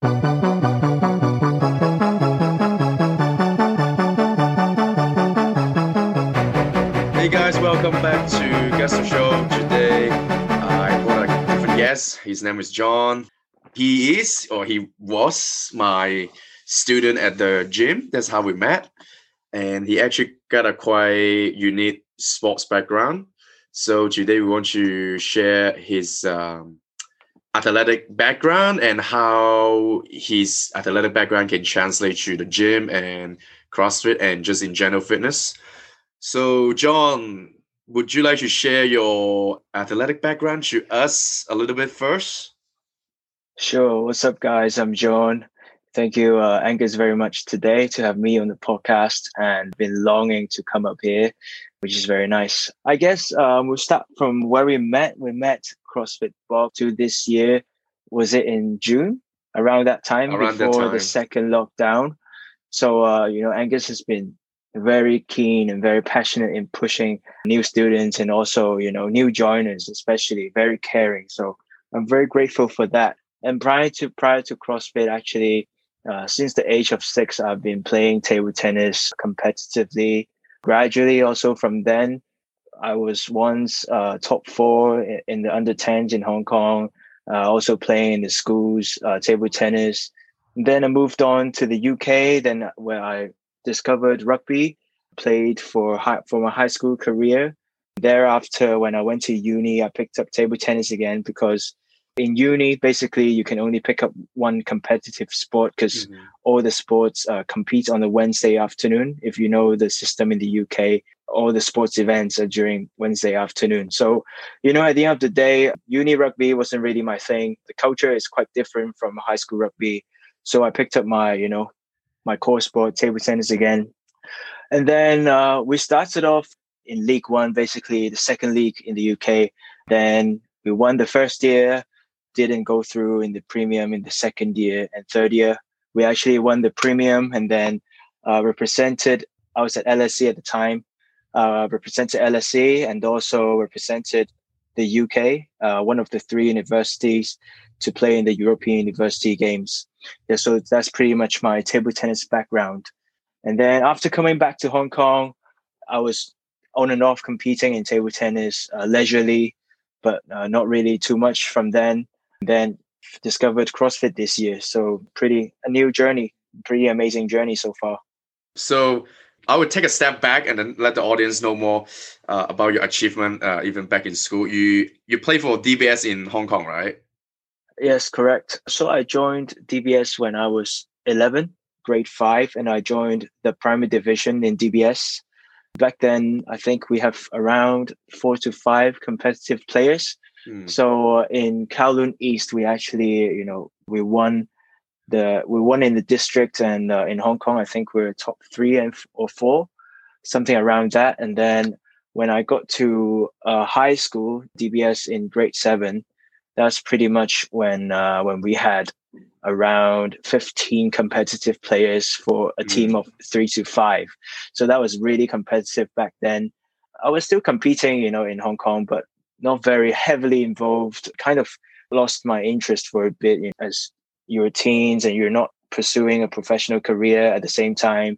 Hey guys, welcome back to Guest Show. Today, I got a different guest. His name is John. He is, or he was, my student at the gym. That's how we met. And he actually got a quite unique sports background. So today we want to share his um, athletic background and how his athletic background can translate to the gym and CrossFit and just in general fitness. So, John, would you like to share your athletic background to us a little bit first? Sure. What's up, guys? I'm John. Thank you, uh, Angus, very much today to have me on the podcast and been longing to come up here, which is very nice. I guess um, we'll start from where we met. We met CrossFit Bob to this year. Was it in June? Around that time Around before that time. the second lockdown. So, uh, you know, Angus has been very keen and very passionate in pushing new students and also, you know, new joiners, especially very caring. So I'm very grateful for that. And prior to prior to CrossFit, actually, uh, since the age of six, I've been playing table tennis competitively. Gradually, also from then, I was once uh, top four in the under 10s in Hong Kong, uh, also playing in the schools, uh, table tennis. Then I moved on to the UK, then where I discovered rugby, played for high, for my high school career. Thereafter, when I went to uni, I picked up table tennis again because in uni, basically, you can only pick up one competitive sport because Mhm. all the sports uh, compete on the Wednesday afternoon. If you know the system in the UK, all the sports events are during Wednesday afternoon. So, you know, at the end of the day, uni rugby wasn't really my thing. The culture is quite different from high school rugby. So I picked up my, you know, my core sport, table tennis again. And then uh, we started off in League One, basically the second league in the UK. Then we won the first year, didn't go through in the premium in the second year and third year. We actually won the premium and then uh, represented. I was at LSE at the time, uh, represented LSE and also represented the UK, uh, one of the three universities to play in the European University Games. Yeah, so that's pretty much my table tennis background. And then after coming back to Hong Kong, I was on and off competing in table tennis uh, leisurely, but uh, not really too much from then. Then discovered CrossFit this year. So pretty a new journey, pretty amazing journey so far. So I would take a step back and then let the audience know more uh, about your achievement, uh, even back in school. You you play for DBS in Hong Kong, right? Yes, correct. So I joined DBS when I was 11, grade five, and I joined the primary division in DBS. Back then, I think we have around four to five competitive players. Hmm. So uh, in Kowloon East, we actually, you know, we won the we won in the district, and uh, in Hong Kong, I think we are top three and f- or four, something around that. And then when I got to uh, high school, DBS in grade seven, that's pretty much when uh, when we had around 15 competitive players for a Mm. team of three to five so that was really competitive back then i was still competing you know in hong kong but not very heavily involved kind of lost my interest for a bit you know, as you're teens and you're not pursuing a professional career at the same time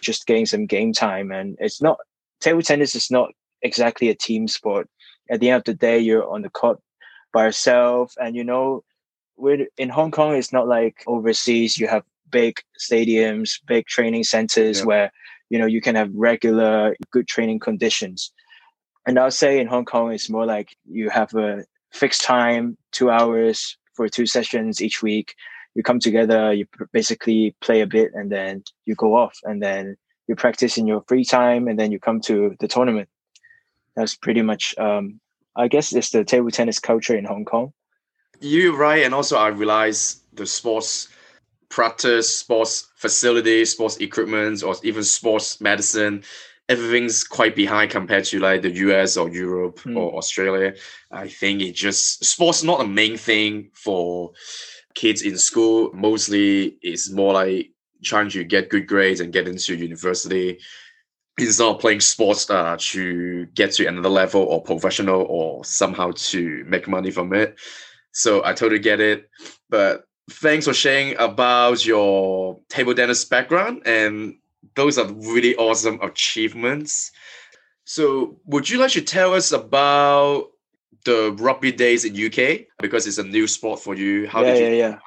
just getting some game time. And it's not table tennis is not exactly a team sport. At the end of the day you're on the court by yourself. And you know we're in hong kong it's not like overseas you have big stadiums big training centers Yeah. where you know you can have regular good training conditions. And i'll say in hong kong it's more like you have a fixed time two hours for two sessions each week. You come together you basically play a bit and then you go off and then you practice in your free time and then you come to the tournament. That's pretty much um, i guess it's the table tennis culture in hong kong. You're right, and also I realize the sports practice, sports facilities, sports equipment, or even sports medicine, everything's quite behind compared to like the US or Europe Hmm. or Australia. I think it just sports not a main thing for kids in school. Mostly, it's more like trying to get good grades and get into university. Instead of playing sports uh, to get to another level or professional or somehow to make money from it. So I totally get it. But thanks for sharing about your table tennis background and those are really awesome achievements. So, would you like to tell us about the rugby days in UK because it's a new sport for you? How yeah, did you? Yeah, yeah.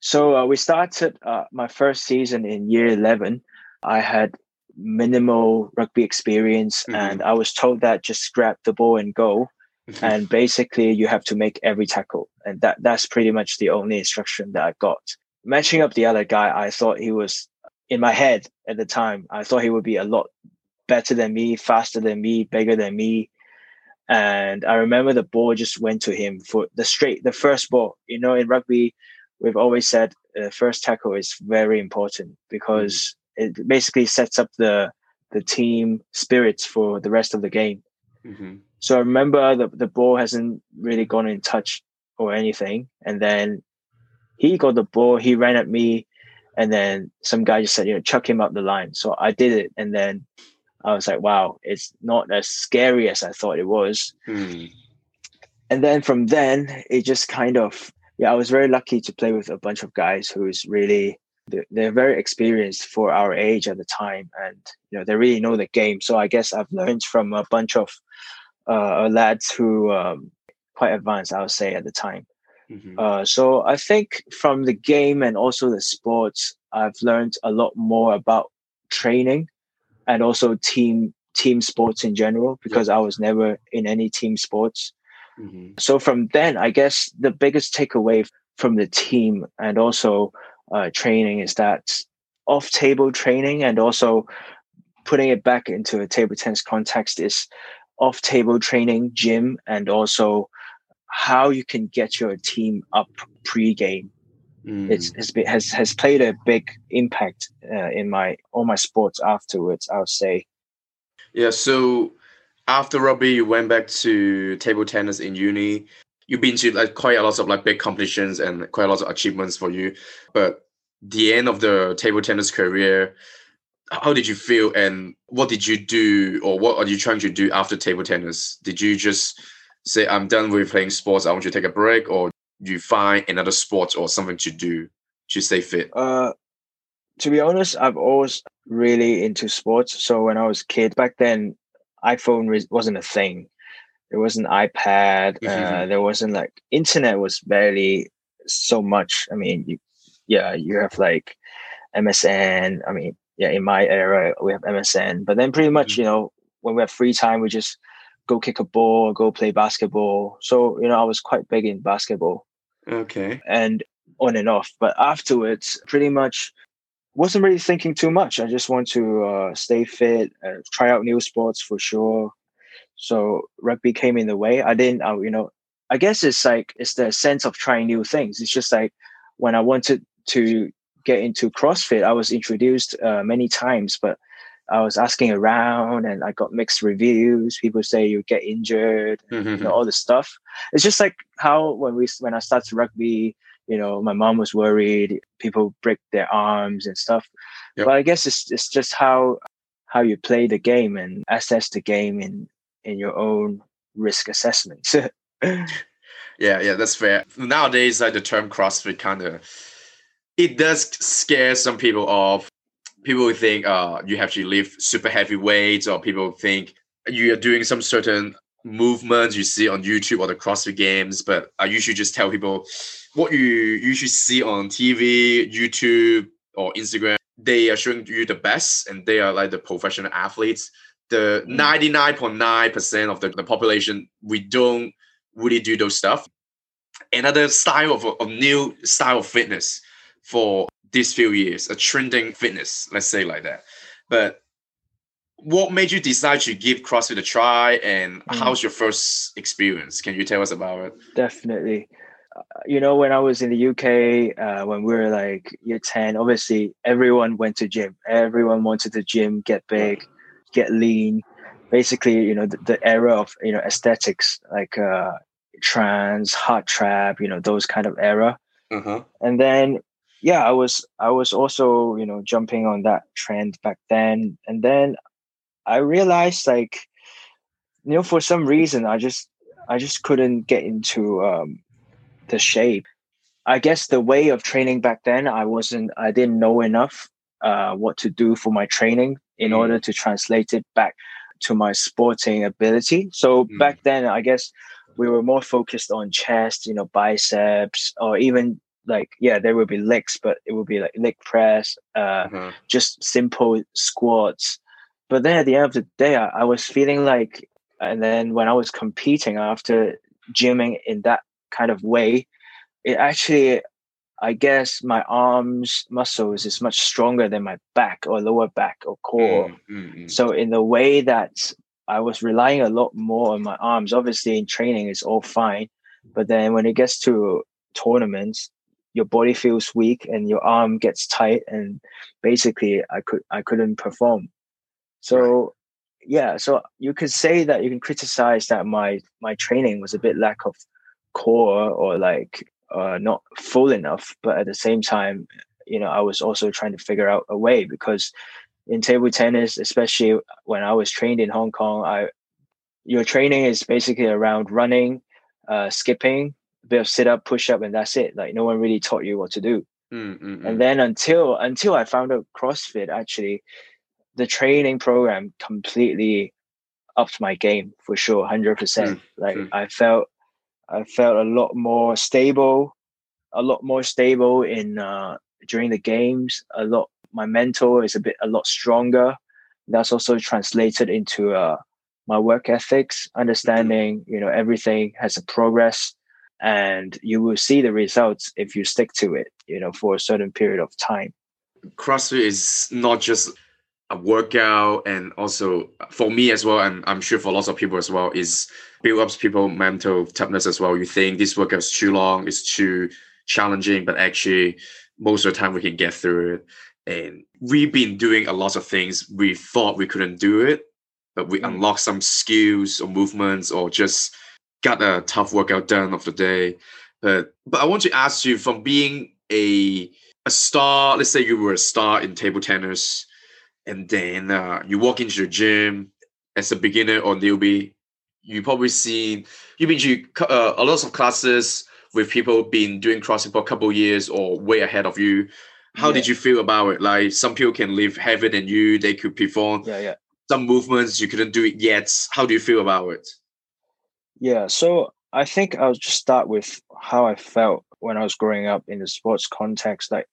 So uh, we started uh, my first season in year eleven. I had minimal rugby experience, mm-hmm. and I was told that just grab the ball and go. Mm-hmm. and basically, you have to make every tackle, and that that's pretty much the only instruction that I got. Matching up the other guy, I thought he was in my head at the time. I thought he would be a lot better than me, faster than me, bigger than me. And I remember the ball just went to him for the straight, the first ball. You know, in rugby, we've always said the first tackle is very important because mm-hmm. it basically sets up the the team spirits for the rest of the game. Mm-hmm. So I remember the, the ball hasn't really gone in touch or anything. And then he got the ball, he ran at me, and then some guy just said, you know, chuck him up the line. So I did it. And then I was like, wow, it's not as scary as I thought it was. Hmm. And then from then, it just kind of, yeah, I was very lucky to play with a bunch of guys who's really, they're very experienced for our age at the time. And, you know, they really know the game. So I guess I've learned from a bunch of uh, lads who um, quite advanced, I would say, at the time. Mm-hmm. Uh, so I think from the game and also the sports, I've learned a lot more about training and also team team sports in general because I was never in any team sports. Mm-hmm. So from then, I guess the biggest takeaway from the team and also uh, training is that off table training and also putting it back into a table tennis context is off table training, gym, and also how you can get your team up pre-game Mm. It's, it's been, has has played a big impact uh, in my all my sports afterwards. I would say. Yeah. So after rugby, you went back to table tennis in uni. You've been to like quite a lot of like big competitions and quite a lot of achievements for you. But the end of the table tennis career, how did you feel and what did you do or what are you trying to do after table tennis? Did you just say I'm done with playing sports, I want you to take a break, or you find another sport or something to do to stay fit? Uh, to be honest, I've always really into sports. So when I was a kid, back then, iPhone wasn't a thing. There wasn't iPad. Mm-hmm. Uh, there wasn't like internet was barely so much. I mean, you, yeah, you have like MSN. I mean, yeah, in my era we have MSN. But then pretty much, mm-hmm. you know, when we have free time, we just go kick a ball, go play basketball. So you know, I was quite big in basketball. Okay. And on and off. But afterwards, pretty much wasn't really thinking too much. I just want to uh, stay fit, uh, try out new sports for sure. So rugby came in the way. I didn't, uh, you know, I guess it's like it's the sense of trying new things. It's just like when I wanted to get into CrossFit, I was introduced uh, many times, but I was asking around and I got mixed reviews. People say you get injured, mm-hmm. you know, all this stuff. It's just like how when we when I started rugby, you know, my mom was worried people break their arms and stuff. Yep. But I guess it's it's just how how you play the game and assess the game in in your own risk assessments. yeah, yeah, that's fair. Nowadays, like the term CrossFit kind of it does scare some people off people think uh, you have to lift super heavy weights, or people think you are doing some certain movements you see on YouTube or the CrossFit games. But I usually just tell people what you usually see on TV, YouTube, or Instagram. They are showing you the best, and they are like the professional athletes. The 99.9% mm. of the, the population, we don't really do those stuff. Another style of a new style of fitness for these few years, a trending fitness, let's say like that. But what made you decide to give CrossFit a try and mm. how's your first experience? Can you tell us about it? Definitely. Uh, you know, when I was in the UK, uh, when we were like year 10, obviously everyone went to gym. Everyone wanted to gym, get big, get lean. Basically, you know, the, the era of, you know, aesthetics like uh, trance, hot trap, you know, those kind of era. Uh-huh. And then yeah, I was I was also you know jumping on that trend back then, and then I realized like you know for some reason I just I just couldn't get into um, the shape. I guess the way of training back then, I wasn't, I didn't know enough uh, what to do for my training in mm. order to translate it back to my sporting ability. So mm. back then, I guess we were more focused on chest, you know, biceps, or even like yeah, there will be legs, but it will be like leg press, uh, mm-hmm. just simple squats. But then at the end of the day, I, I was feeling like, and then when I was competing after gymming in that kind of way, it actually I guess my arms muscles is much stronger than my back or lower back or core. Mm, mm, So in the way that I was relying a lot more on my arms, obviously in training it's all fine, but then when it gets to tournaments, your body feels weak and your arm gets tight, and basically I could I couldn't perform. So right. yeah, so you could say that you can criticize that my my training was a bit lack of core or like uh, not full enough. But at the same time, you know, I was also trying to figure out a way because in table tennis, especially when I was trained in Hong Kong, I your training is basically around running, uh, skipping, a bit of sit up, push up, and that's it. Like no one really taught you what to do. Mm-hmm. And then until until I found out CrossFit, actually, the training program completely upped my game for sure, hundred percent. Mm, like mm. I felt I felt a lot more stable, a lot more stable in uh, during the games. A lot, my mental is a bit a lot stronger. That's also translated into uh, my work ethics, understanding you know everything has a progress, and you will see the results if you stick to it. You know, for a certain period of time. CrossFit is not just a workout and also for me as well and i'm sure for lots of people as well is build up people mental toughness as well you think this workout is too long it's too challenging but actually most of the time we can get through it and we've been doing a lot of things we thought we couldn't do it but we mm. unlocked some skills or movements or just got a tough workout done of the day but but i want to ask you from being a a star let's say you were a star in table tennis and then uh, you walk into the gym as a beginner or newbie, you probably seen you've been to uh, a lot of classes with people been doing CrossFit for a couple years or way ahead of you. How yeah. did you feel about it? Like some people can live heavier than you, they could perform yeah, yeah. some movements you couldn't do it yet. How do you feel about it? Yeah, so I think I'll just start with how I felt when I was growing up in the sports context. Like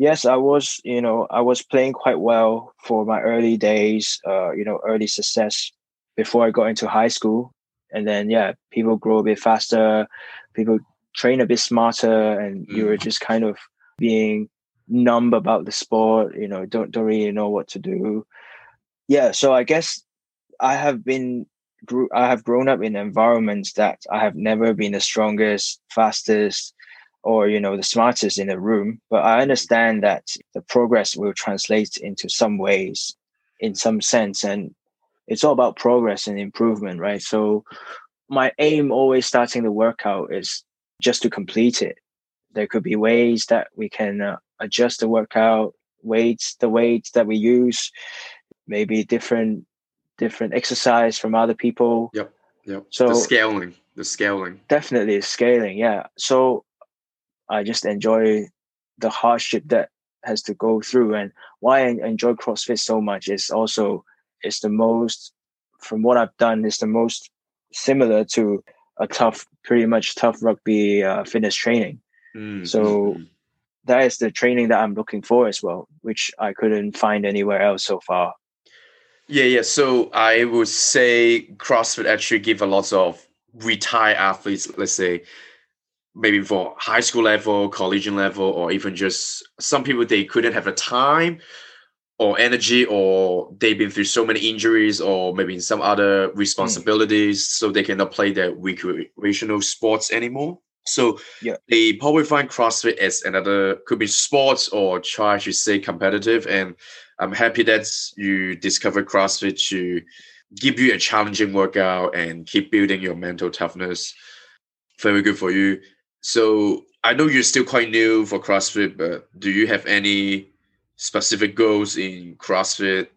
yes, I was, you know, I was playing quite well for my early days, uh, you know, early success before I got into high school. And then, yeah, people grow a bit faster, people train a bit smarter, and mm. you were mm. just kind of being numb about the sport, you know, don't, don't really know what to do. Yeah. So I guess I have been, I have grown up in environments that I have never been the strongest, fastest, or you know the smartest in the room but i understand that the progress will translate into some ways in some sense and it's all about progress and improvement right? So my aim always starting the workout is just to complete it. There could be ways that we can uh, adjust the workout weights the weights that we use maybe different different exercise from other people yep yep so the scaling the scaling definitely scaling yeah so I just enjoy the hardship that has to go through. And why I enjoy CrossFit so much is also it's the most from what I've done is the most similar to a tough, pretty much tough rugby uh, fitness training. Mm-hmm. So that is the training that I'm looking for as well, which I couldn't find anywhere else so far. Yeah, yeah. So I would say CrossFit actually give a lot of retired athletes, let's say, maybe for high school level, collegiate level, or even just some people they couldn't have the time or energy, or they've been through so many injuries, or maybe in some other hmm. responsibilities, mm. so they cannot play their recreational sports anymore. So yeah. they probably find CrossFit as another could be sports or try to say competitive. And I'm happy that you discovered CrossFit to give you a challenging workout and keep building your mental toughness. Very good for you. So I know you're still quite new for CrossFit, but do you have any specific goals in CrossFit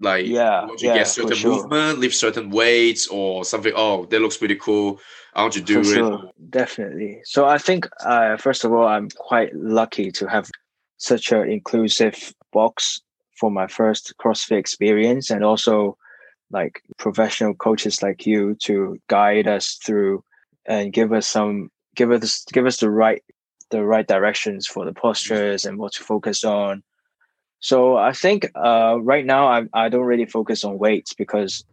Like Yeah, you want to yeah, get certain sure. movement, lift certain weights, or something. Oh, that looks pretty cool. I want to do For it. sure, definitely. So I think, uh, first of all, I'm quite lucky to have such an inclusive box for my first CrossFit experience, and also like professional coaches like you to guide us through and give us some give us give us the right the right directions for the postures and what to focus on. So I think uh, right now I I don't really focus on weights because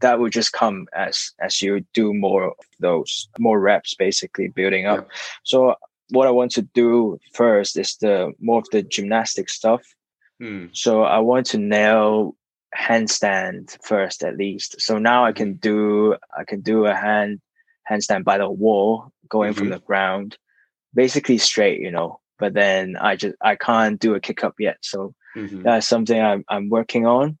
that will just come as as you do more of those more reps basically building up. So what I want to do first is the more of the gymnastic stuff. Hmm. So I want to nail handstand first at least. So now I can do I can do a hand handstand by the wall going from Mhm. the ground, basically straight, you know. But then I just I can't do a kick up yet. So Mhm. that's something I'm I'm working on.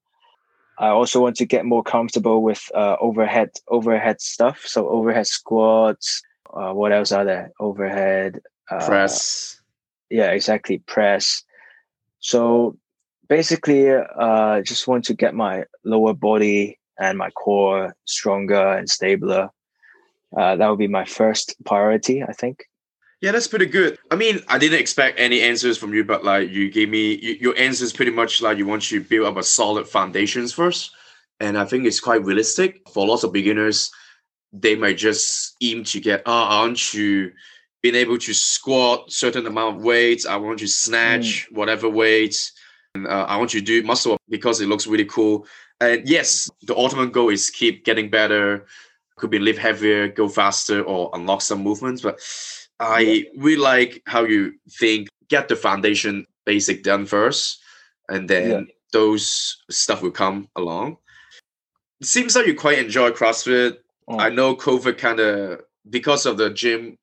I also want to get more comfortable with uh, overhead overhead stuff. So overhead squats. Uh, what else are there? Overhead uh, Press. Yeah, exactly. Press. So basically, uh, just want to get my lower body and my core stronger and stabler. Uh, that would be my first priority, I think. Yeah, that's pretty good. I mean, I didn't expect any answers from you, but like you gave me you, your answers pretty much like you want to build up a solid foundations first, and I think it's quite realistic for lots of beginners. They might just aim to get, oh, I want to being able to squat certain amount of weights. I want to snatch whatever weights, and uh, I want you to do muscle up because it looks really cool. And yes, the ultimate goal is keep getting better. Could be lift heavier, go faster, or unlock some movements, but. I really like how you think get the foundation basic done first, and then Yeah. those stuff will come along. It seems like you quite enjoy CrossFit. Oh. I know COVID kind of because of the gym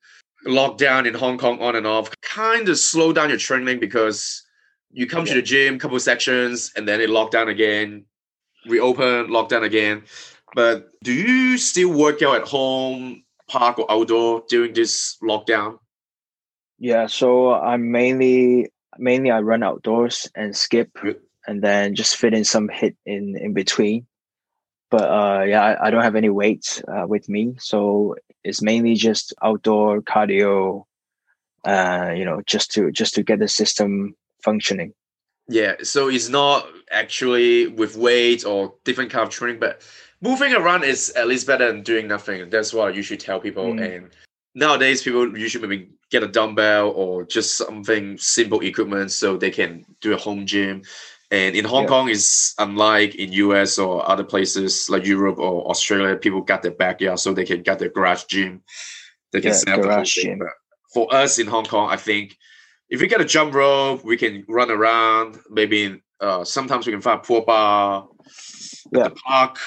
lockdown in Hong Kong on and off, kind of slow down your training because you come to the gym, couple sections, and then it locked down again, reopen, lockdown again. But do you still work out at home, park or outdoor during this lockdown? Yeah, so I'm mainly mainly I run outdoors and skip, Good. and then just fit in some hit in in between. But uh, yeah, I, I don't have any weights uh, with me, so it's mainly just outdoor cardio. Uh, you know, just to just to get the system functioning. Yeah, so it's not actually with weights or different kind of training, but moving around is at least better than doing nothing. That's what I usually tell people. Mm. And nowadays, people usually maybe get a dumbbell or just something simple equipment so they can do a home gym. And in Hong Yeah. Kong, is unlike in US or other places like Europe or Australia. People got their backyard so they can get their garage gym. They can Yeah, set up the whole garage thing. gym. But for us in Hong Kong, I think if we get a jump rope, we can run around. Maybe uh, sometimes we can find a pool bar. Yeah. The park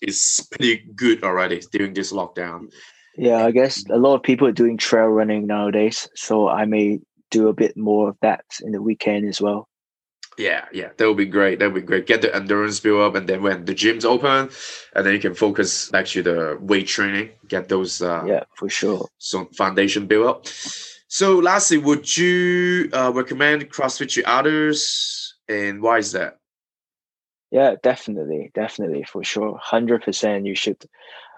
is pretty good already during this lockdown. Yeah, I guess a lot of people are doing trail running nowadays, so I may do a bit more of that in the weekend as well. Yeah, yeah, that would be great. That would be great. Get the endurance build up, and then when the gym's open, and then you can focus back to the weight training. Get those uh, Yeah, for sure. so foundation build up. So, lastly, would you uh, recommend CrossFit to others, and why is that? Yeah, definitely, definitely, for sure, hundred percent. You should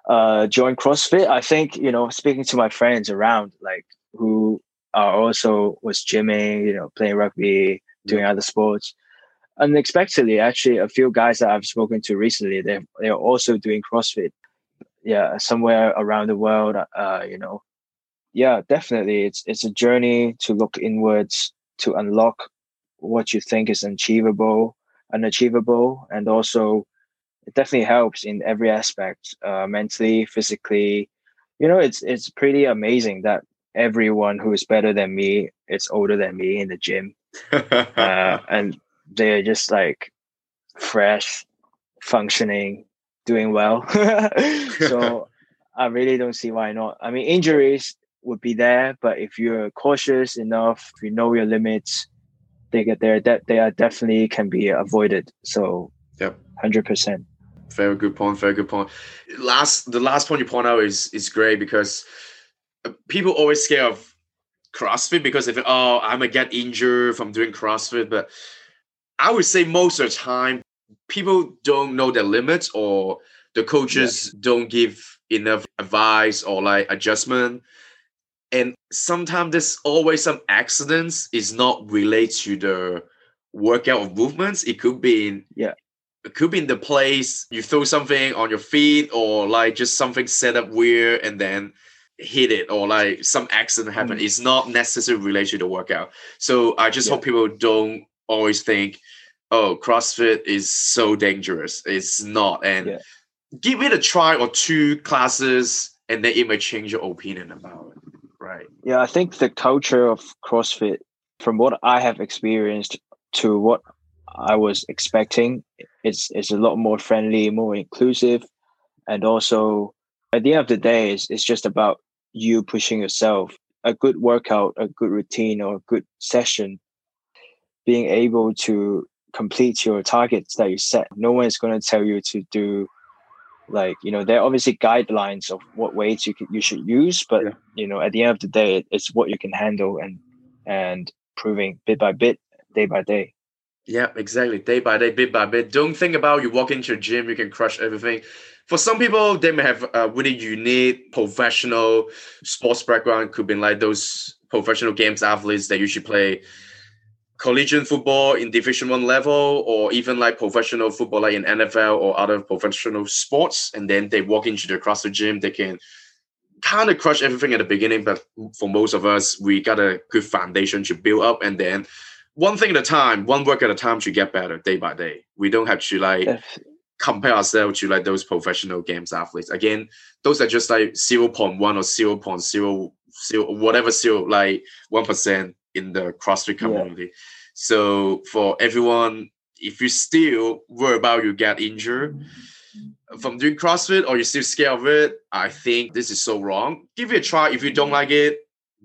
uh, join CrossFit. I think you know, speaking to my friends around, like who are also was gymming, you know, playing rugby, doing other sports. Unexpectedly, actually, a few guys that I've spoken to recently, they they're also doing CrossFit. Yeah, somewhere around the world. Uh, you know, yeah, definitely, it's it's a journey to look inwards to unlock what you think is achievable unachievable and also it definitely helps in every aspect uh, mentally physically. You know it's it's pretty amazing that everyone who is better than me it's older than me in the gym. Uh, and they're just like fresh functioning doing well. So i really don't see why not. I mean injuries would be there but if you're cautious enough if you know your limits they get there that they are definitely can be avoided so Yep. 100% Very good point. Very good point. Last, the last point you point out is is great because uh, people always scare of CrossFit because if oh I'm gonna get injured from doing CrossFit, but I would say most of the time people don't know their limits or the coaches don't give enough advice or like adjustment and sometimes there's always some accidents is not related to the workout of movements it could be in yeah it could be in the place you throw something on your feet or like just something set up weird and then hit it or like some accident happened. Mm. It's not necessarily related to the workout. So I just yeah. hope people don't always think, oh, CrossFit is so dangerous. It's not. And yeah. give it a try or two classes and then it may change your opinion about it. Right. Yeah, I think the culture of CrossFit, from what I have experienced to what I was expecting, it's it's a lot more friendly, more inclusive, and also at the end of the day, it's, it's just about you pushing yourself. A good workout, a good routine, or a good session, being able to complete your targets that you set. No one is going to tell you to do like you know there are obviously guidelines of what weights you can, you should use but yeah. you know at the end of the day it's what you can handle and and proving bit by bit day by day yeah exactly day by day bit by bit don't think about you walk into a gym you can crush everything for some people, they may have a really unique professional sports background. Could be like those professional games athletes that usually play collegiate football in Division One level, or even like professional football like in NFL or other professional sports. And then they walk into the CrossFit gym, they can kind of crush everything at the beginning. But for most of us, we got a good foundation to build up, and then one thing at a time, one work at a time to get better day by day. We don't have to like compare ourselves to like those professional games athletes. Again, those are just like 0.1 or 0, 0.0, whatever, zero, like 1% in the CrossFit community. Yeah. So for everyone, if you still worry about you get injured from doing CrossFit or you're still scared of it, I think this is so wrong. Give it a try. If you don't like it,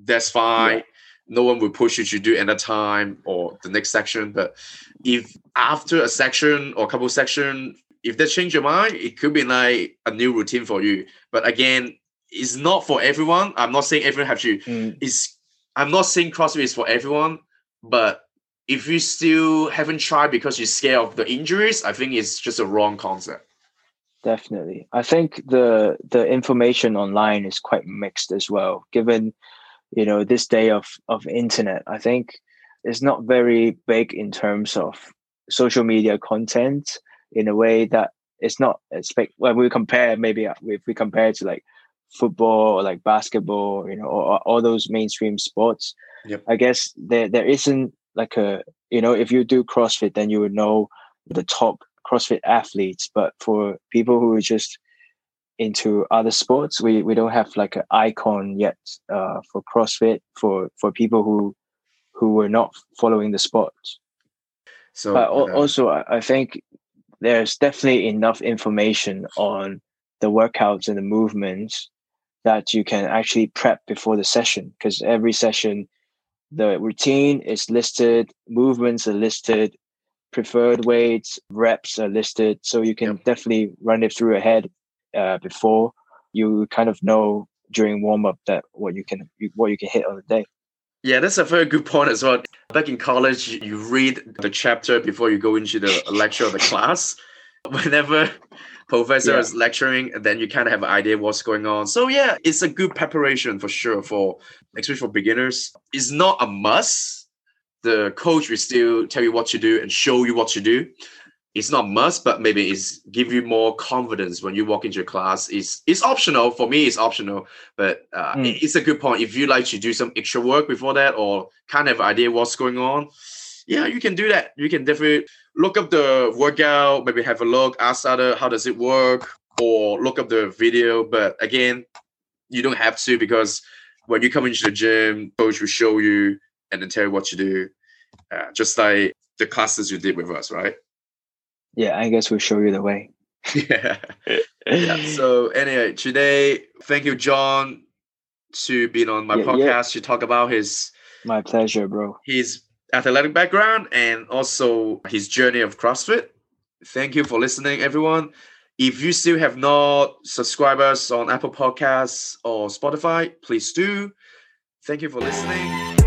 that's fine. Yeah. No one will push you to do another time or the next section. But if after a section or a couple section if they change your mind, it could be like a new routine for you. But again, it's not for everyone. I'm not saying everyone have to. Mm. It's I'm not saying CrossFit is for everyone, but if you still haven't tried because you're scared of the injuries, I think it's just a wrong concept. Definitely. I think the the information online is quite mixed as well, given you know this day of of internet. I think it's not very big in terms of social media content in a way that it's not expect when we compare maybe uh, if we compare to like football or like basketball you know or, all those mainstream sports yep. i guess there there isn't like a you know if you do crossfit then you would know the top crossfit athletes but for people who are just into other sports we we don't have like an icon yet uh, for crossfit for for people who who were not following the sport so but uh, also i think there's definitely enough information on the workouts and the movements that you can actually prep before the session because every session the routine is listed movements are listed preferred weights reps are listed so you can yep. definitely run it through your head uh, before you kind of know during warm up that what you can what you can hit on the day yeah, that's a very good point as well. Back in college, you read the chapter before you go into the lecture of the class. Whenever professor yeah. is lecturing, then you kind of have an idea what's going on. So yeah, it's a good preparation for sure for especially for beginners. It's not a must. The coach will still tell you what to do and show you what to do it's not must, but maybe it's give you more confidence when you walk into a class. It's it's optional for me. It's optional, but uh, mm. it's a good point. If you like to do some extra work before that, or kind of idea what's going on, yeah, you can do that. You can definitely look up the workout, maybe have a look, ask other how does it work, or look up the video. But again, you don't have to because when you come into the gym, coach will show you and then tell you what to do, uh, just like the classes you did with us, right? yeah, I guess we'll show you the way. yeah. yeah. So anyway, today, thank you, John, to being on my yeah, podcast yeah. to talk about his. My pleasure, bro. His athletic background and also his journey of CrossFit. Thank you for listening, everyone. If you still have not subscribed us on Apple Podcasts or Spotify, please do. Thank you for listening.